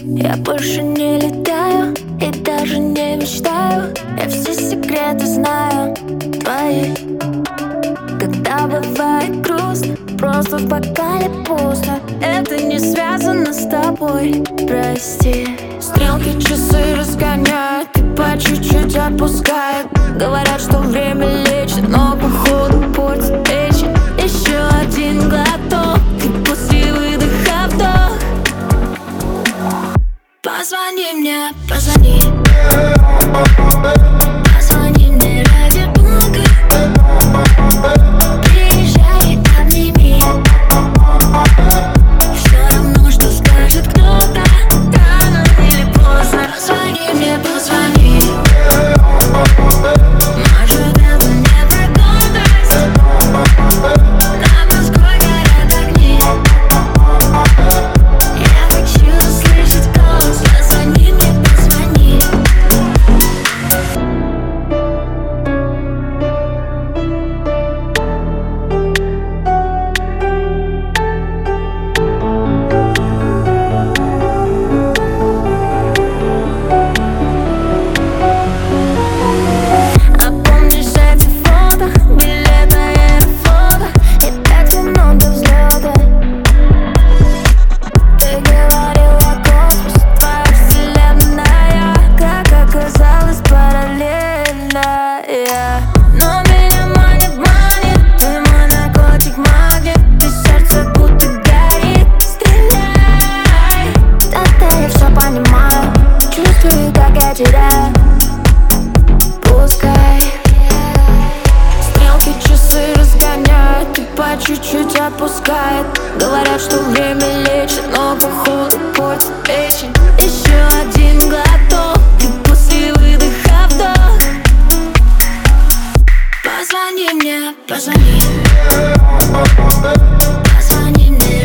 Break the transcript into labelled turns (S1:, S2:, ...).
S1: Я больше не летаю и даже не мечтаю. Я все секреты знаю. Твои. Когда бывает грустно, просто в бокале пусто. Это не связано с тобой, прости. Стрелки часы разгоняют и по чуть-чуть отпускают. Говорят, что время Позвони мне, позвони тебя Пускай. Стрелки часы разгоняют И по чуть-чуть опускает. Говорят, что время лечит Но походу портит печень. Еще один глоток И после выдоха вдох. Позвони мне, позвони. Позвони мне.